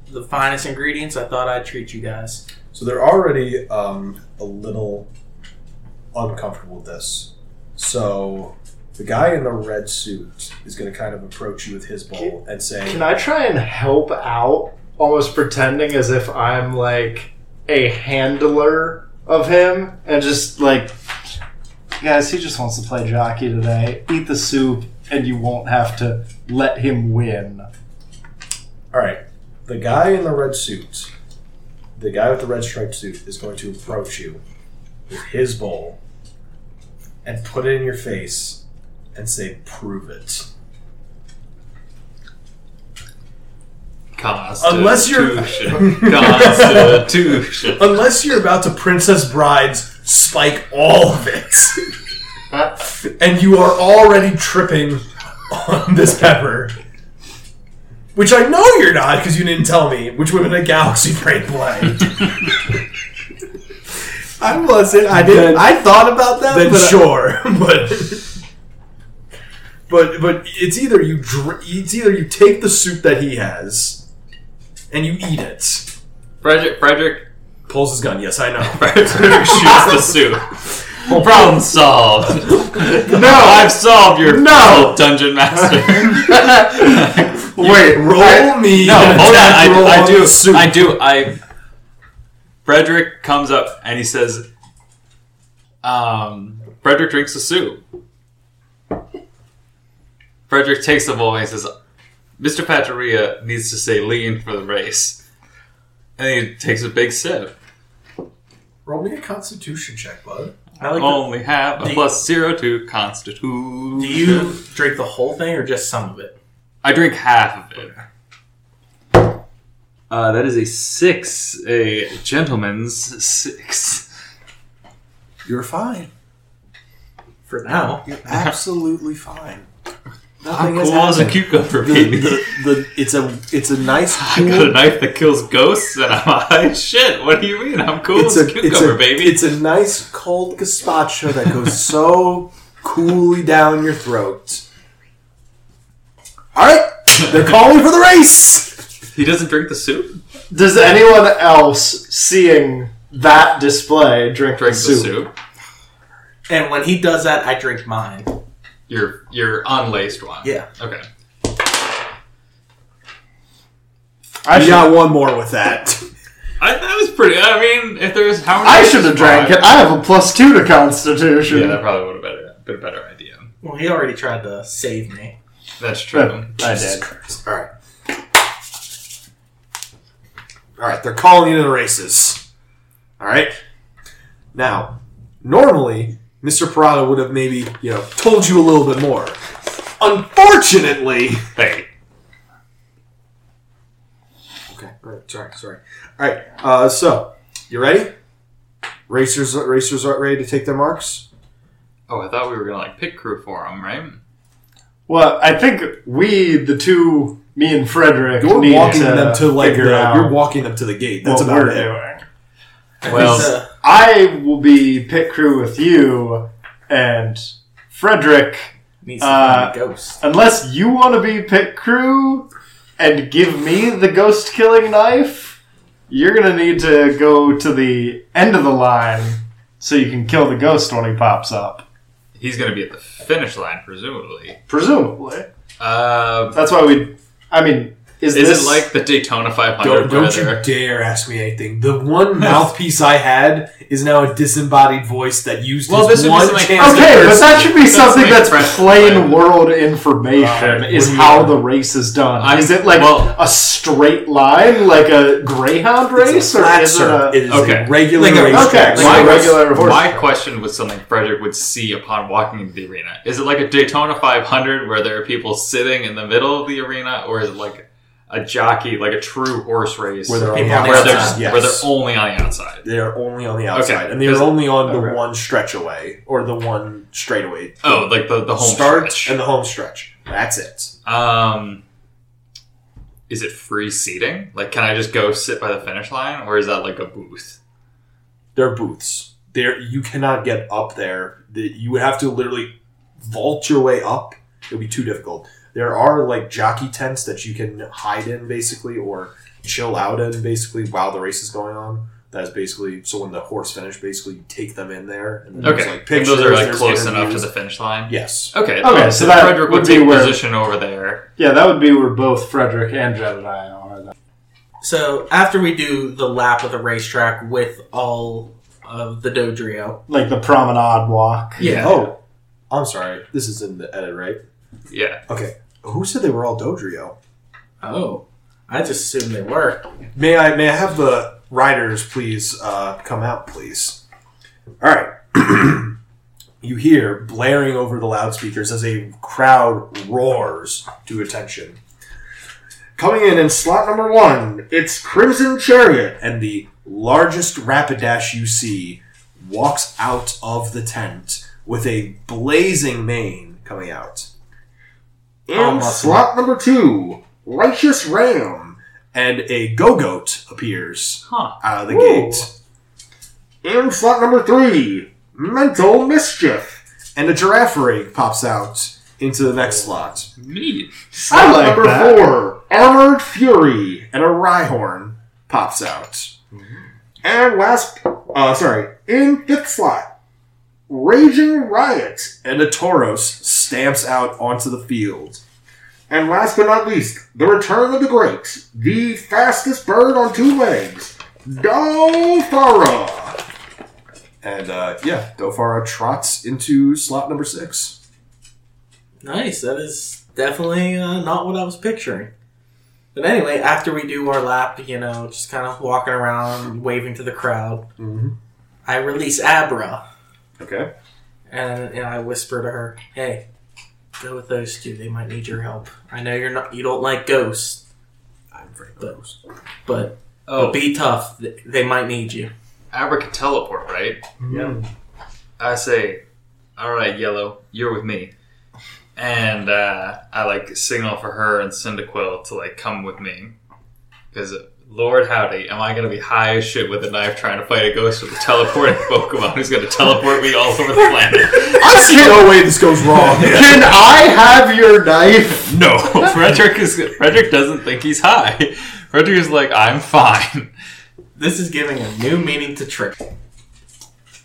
the finest ingredients. I thought I'd treat you guys. So they're already um, a little uncomfortable with this. So The guy in the red suit is going to kind of approach you with his bowl and say, Can I try and help out, almost pretending as if I'm like a handler of him, and just like, guys, he just wants to play jockey today. Eat the soup, and you won't have to let him win. All right, the guy in the red suit, the guy with the red striped suit, is going to approach you with his bowl and put it in your face and say, "Prove it." Unless you're- Constitution. Unless you're about to Princess Bride's spike all of it, and you are already tripping on this pepper. Which I know you're not because you didn't tell me which women in Galaxy Brain play. I wasn't. I did. Then- I thought about that. then but I- sure, but but but it's either you dr- it's either you take the soup that he has and you eat it. Frederick, Frederick, Pulls his gun. Yes, I know. Frederick shoots the suit. Problem solved. No, I've solved your No! dungeon master. Wait, Roll I- me. No, hold on. I, I do. soup. I do. I. Frederick comes up and he says, um, Frederick drinks the soup. Frederick takes the bowl and he says, Mr. Pacharia needs to stay lean for the race. And he takes a big sip. Roll me a Constitution check, bud. I like the- Only have a Do you- plus zero to constitution. do you drink the whole thing or just some of it? I drink half of it. Uh, that is a six, a gentleman's six. You're fine. For now. You're absolutely fine. I'm Nothing has cool as a cucumber, The, baby. the, the, it's a it's a nice I got a knife that kills ghosts, and I'm high. Shit, what do you mean? I'm cool It's as a, a it's cucumber, a baby. it's a nice cold gazpacho that goes so coolly down your throat. All right, they're calling for the race. He doesn't drink the soup. Does anyone else seeing that display drink, Drink the the soup? soup. And when he does that, I drink mine. Your your unlaced one. Yeah. Okay. I You should, got one more with that. I, that was pretty. I mean, if there's how many? I should have drank it. I have a plus two to Constitution. Yeah, that probably would have been a, been a better idea. Well, he already tried to save me. That's true. I Jesus did. Christ. All right. All right, they're calling you to the races. All right. Now, normally, Mr. Parada would have maybe, you know, told you a little bit more. Unfortunately, Hey, Okay, all right, sorry, sorry. All right, uh, so you ready? Racers, racers are ready to take their marks. oh, I thought we were gonna like pick crew for them, right? Well, I think we, the two, me and Frederick, You're need walking to them to like the, out you're walking them to the gate. That's what about we're it. doing. Well, He's, I will be pit crew with you, and Frederick, needs to Uh, find a ghost. unless you want to be pit crew and give me the ghost killing knife, you're gonna need to go to the end of the line so you can kill the ghost when he pops up. he's gonna be at the finish line, presumably. Presumably. Uh, That's why we. I mean, is, is this it like the Daytona 500? Don't, don't you dare ask me anything. The one mouthpiece I had is now a disembodied voice that used to Well, his this be one something- chance. Okay, to but that should be something that's plain play. world information. Right. Is What do you how the race is done. I'm- is it like well- a straight line, like a greyhound race, a or is it a? It is Okay. a regular Like a- race. okay, like my, a regular horse my question was something Frederick would see upon walking into the arena. Is it like a Daytona 500 where there are people sitting in the middle of the arena, or is it like a jockey, like a true horse race, Where they're People on on the the where they're, outside, yes. where they're only on the outside? They are only on the outside, Okay, and they are only on the Okay. one stretch away or the one straightaway. Oh, like the the home start stretch. and the home stretch. That's it. Um, is it free seating? Like, can I just go sit by the finish line, or is that like a booth? They're booths. There, you cannot get up there. The, you would have to literally vault your way up. It would be too difficult. There are like jockey tents that you can hide in, basically, or chill out in, basically, while the race is going on. That's basically so when the horse finish, basically you take them in there. And then Okay, there's, like and those are like there's close enough to the finish line. Yes. Okay. Okay, oh, so that Frederick would would be take where- position over there. Yeah, that would be where both Frederick and Jedediah are. then. So after we do the lap of the racetrack with all of the Dodrio, Like the promenade walk. Yeah. Oh, I'm sorry. This is in the edit, right? Yeah. Okay. Who said they were all Dodrio? oh, I just assumed they were. May I may I have the riders please uh, come out, please? All right. you hear blaring over the loudspeakers as a crowd roars to attention. Coming in in slot number one, it's Crimson Chariot, and the largest Rapidash you see walks out of the tent with a blazing mane coming out. In Oh, muscle. slot number two, Righteous Ram, and a Gogoat appears Huh. out of the Ooh. gate. In slot number three, Mental Mischief, and a Girafarig pops out into the next slot. Neat. Slot like number that. four, Armored Fury, and a Rhyhorn pops out. And last, uh, sorry, in fifth slot, Raging Riot, and a Tauros stamps out onto the field. And last but not least, the return of the great, the fastest bird on two legs, Dofara. And uh, yeah, Dofara trots into slot number six. Nice. That is definitely uh, not what I was picturing. But anyway, after we do our lap, you know, just kind of walking around, waving to the crowd, Mm-hmm. I release Abra, Okay. and, and I whisper to her, "Hey, go with those two. They might need your help. I know you're not, you don't like ghosts, I'm afraid of But- those. but, Oh, but be tough. Th- They might need you." Abra can teleport, right? Yeah. I say, all right, Yellow, you're with me. And uh, I like signal for her and Cyndaquil to like come with me. Because, Lord howdy, am I going to be high as shit with a knife trying to fight a ghost with a teleporting Pokemon who's going to teleport me all over the planet? I see no way this goes wrong. Can I have your knife? no, Frederick is Frederick doesn't think he's high. Frederick is like, I'm fine. This is giving a new meaning to trick.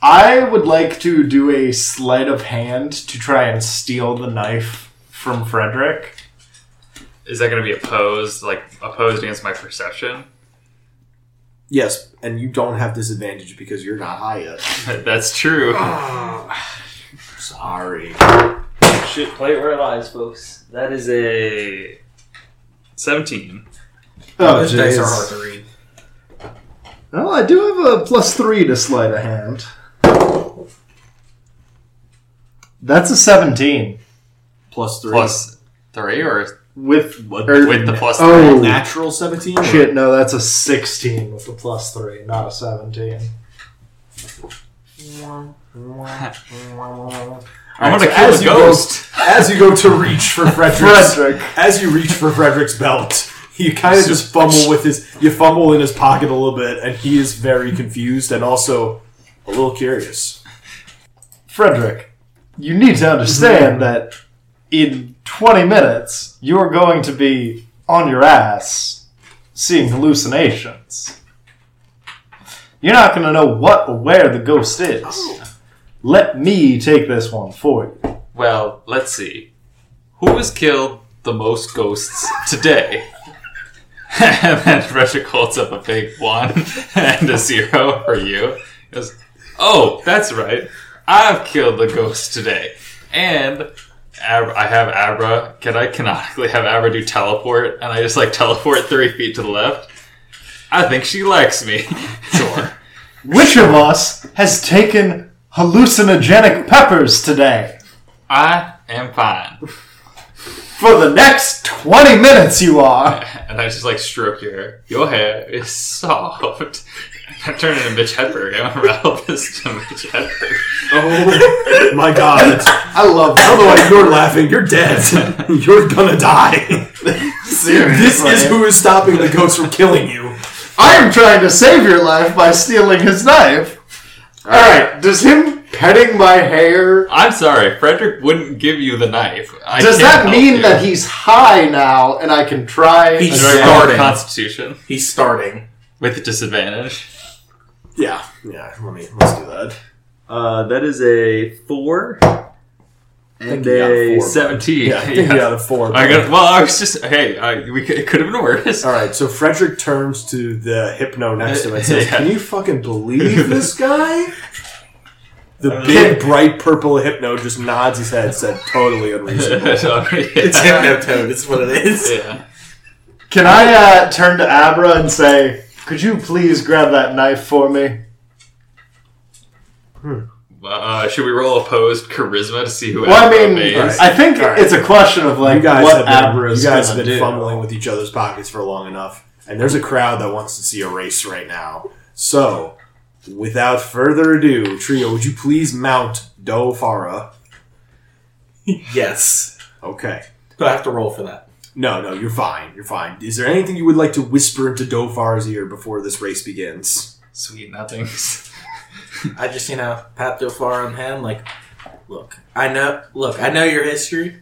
I would like to do a sleight of hand to try and steal the knife from Frederick. Is that going to be opposed, like opposed against my perception? Yes, and you don't have disadvantage because you're not high yet. That's true. Sorry. Shit, play it where it lies, folks. That is a 17. Oh, oh Those dice are hard to read. Well, I do have a plus three to sleight of hand. That's a 17. Plus three. Plus 3 or With, What? or- with the plus Oh, natural 17? shit, no, that's a 16 with the plus three, not a 17. I'm Alright, gonna so kill as you ghost. Go, as you go to reach for Frederick's, Frederick. as you reach for Frederick's belt, you kind of just fumble with his, you fumble in his pocket a little bit, and he is very confused and also a little curious. Frederick, you need to understand mm-hmm. that in 20 minutes, you're going to be on your ass seeing hallucinations. You're not going to know what or where the ghost is. Oh. Let me take this one for you. Well, let's see. Who has killed the most ghosts today? and then Frederick holds up a big one and a zero for you. He goes, Oh, that's right. I've killed the ghost today. And Ab- I have Abra. Can I canonically have Abra do teleport? And I just like teleport three feet to the left? I think she likes me. Sure. Which of us has taken hallucinogenic peppers today? I am fine. For the next 20 minutes, you are. And I just like stroke your hair. Your hair is soft. I turn into Mitch Hedberg. I want to rattle this to Mitch Hedberg. Oh my god. I love I don't know why you're laughing. You're dead. You're gonna die. Seriously. This is who is stopping the ghost from killing you. I am trying to save your life by stealing his knife. Alright, does him petting my hair. I'm sorry, Frederick wouldn't give you the knife. I Does can't that help mean you. that he's high now and I can try? He's Do I roll starting. Constitution He's starting. with disadvantage? Yeah, yeah. Let me let's do that. Uh, that is a four and think you got a four. Seventeen. Yeah, I think you got a four. I got. Well, I was just. Hey, I, we could, it could have been worse. All right, so Frederick turns to the hypno next to him and says, Yeah. "Can you fucking believe this guy?" The big, bright purple hypno just nods his head, said, "Totally unreasonable." It's Hypnotoad. It's what it is. Yeah. Can I uh, turn to Abra and say, could you please grab that knife for me? Uh, should we roll opposed charisma to see who? Well, I mean, obeys? I think All right. it's a question of like you guys what have been, you guys have been do. fumbling with each other's pockets for long enough, and there's a crowd that wants to see a race right now. So, without further ado, Trigo, would you please mount Dofara? Yes. Okay. Do I have to roll for that? No, no, you're fine. You're fine. Is there anything you would like to whisper into Dofar's ear before this race begins? Sweet nothings. I just, you know, pat Dofar on the hand, like, look, I know, look, I know your history.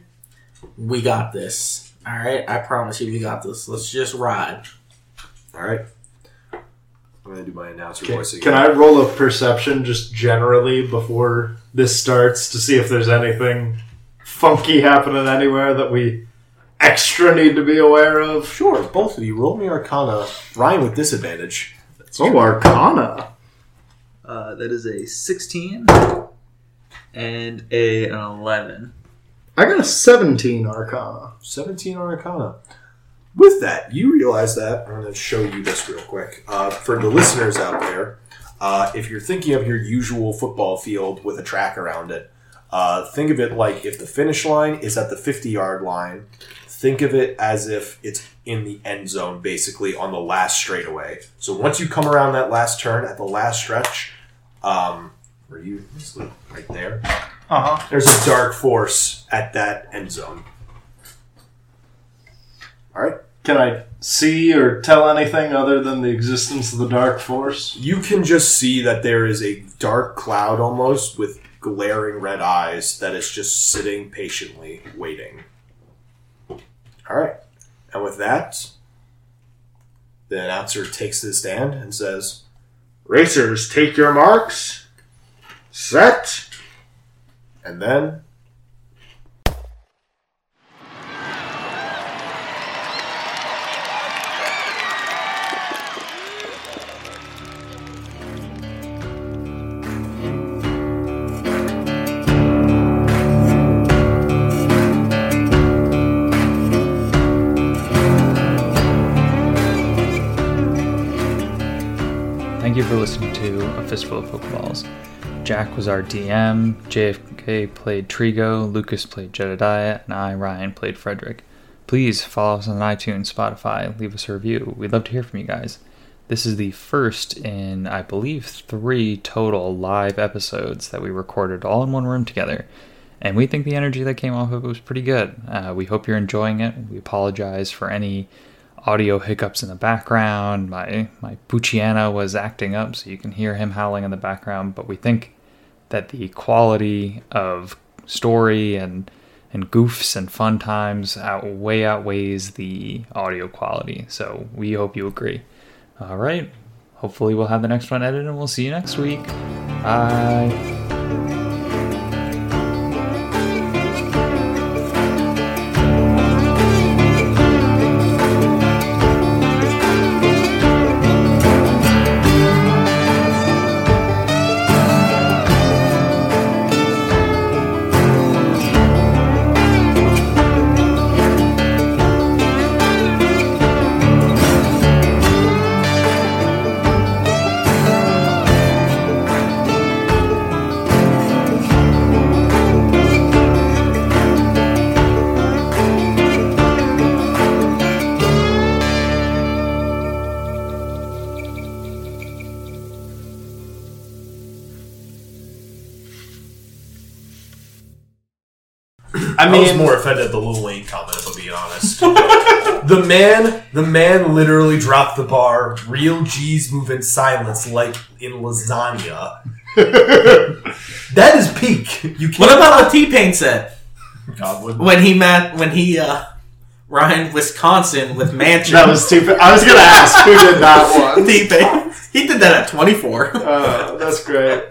We got this. All right, I promise you, we got this. Let's just ride. All right. I'm gonna do my announcer Can, voice again. can I roll a perception just generally before this starts to see if there's anything funky happening anywhere that we extra need to be aware of? Sure, both of you roll me Arcana. Ryan with disadvantage. Oh, Arcana. Uh, that is a 16 and a, an 11. I got a 17 Arcana. 17 on Arcana. With that, you realize that I'm going to show you this real quick. Uh, for the listeners out there, uh, if you're thinking of your usual football field with a track around it, uh, think of it like if the finish line is at the 50 yard line, think of it as if it's in the end zone, basically on the last straightaway. So once you come around that last turn at the last stretch, um, where you right there, Uh huh. there's a dark force at that end zone. All right. Can I see or tell anything other than the existence of the Dark Force? You can just see that there is a dark cloud almost with glaring red eyes that is just sitting patiently waiting. All right. And with that, the announcer takes his stand and says, Racers, take your marks. Set. and then Fistful of Pokeballs. Jack was our DM, JFK played Trigo, Lucas played Jedediah, and I, Ryan, played Frederick. Please follow us on iTunes, Spotify, leave us a review. We'd love to hear from you guys. This is the first in, I believe, three total live episodes that we recorded all in one room together. And we think the energy that came off of it was pretty good. Uh, we hope you're enjoying it. We apologize for any audio hiccups in the background. My my Pucciano was acting up, so you can hear him howling in the background. But we think that the quality of story and and goofs and fun times out, way outweighs the audio quality. So we hope you agree. All right. Hopefully we'll have the next one edited, and we'll see you next week. Bye. I I was more offended at the Lil Wayne comment, if I'm being honest. the man, the man literally dropped the bar. Real G's move in silence, like in lasagna. that is peak. You can't. What about what T Pain said God, when he met when he uh Ryan, Wisconsin with Mansion. That was stupid. I was gonna ask who did that one. he, he did that at 24. Uh, that's great.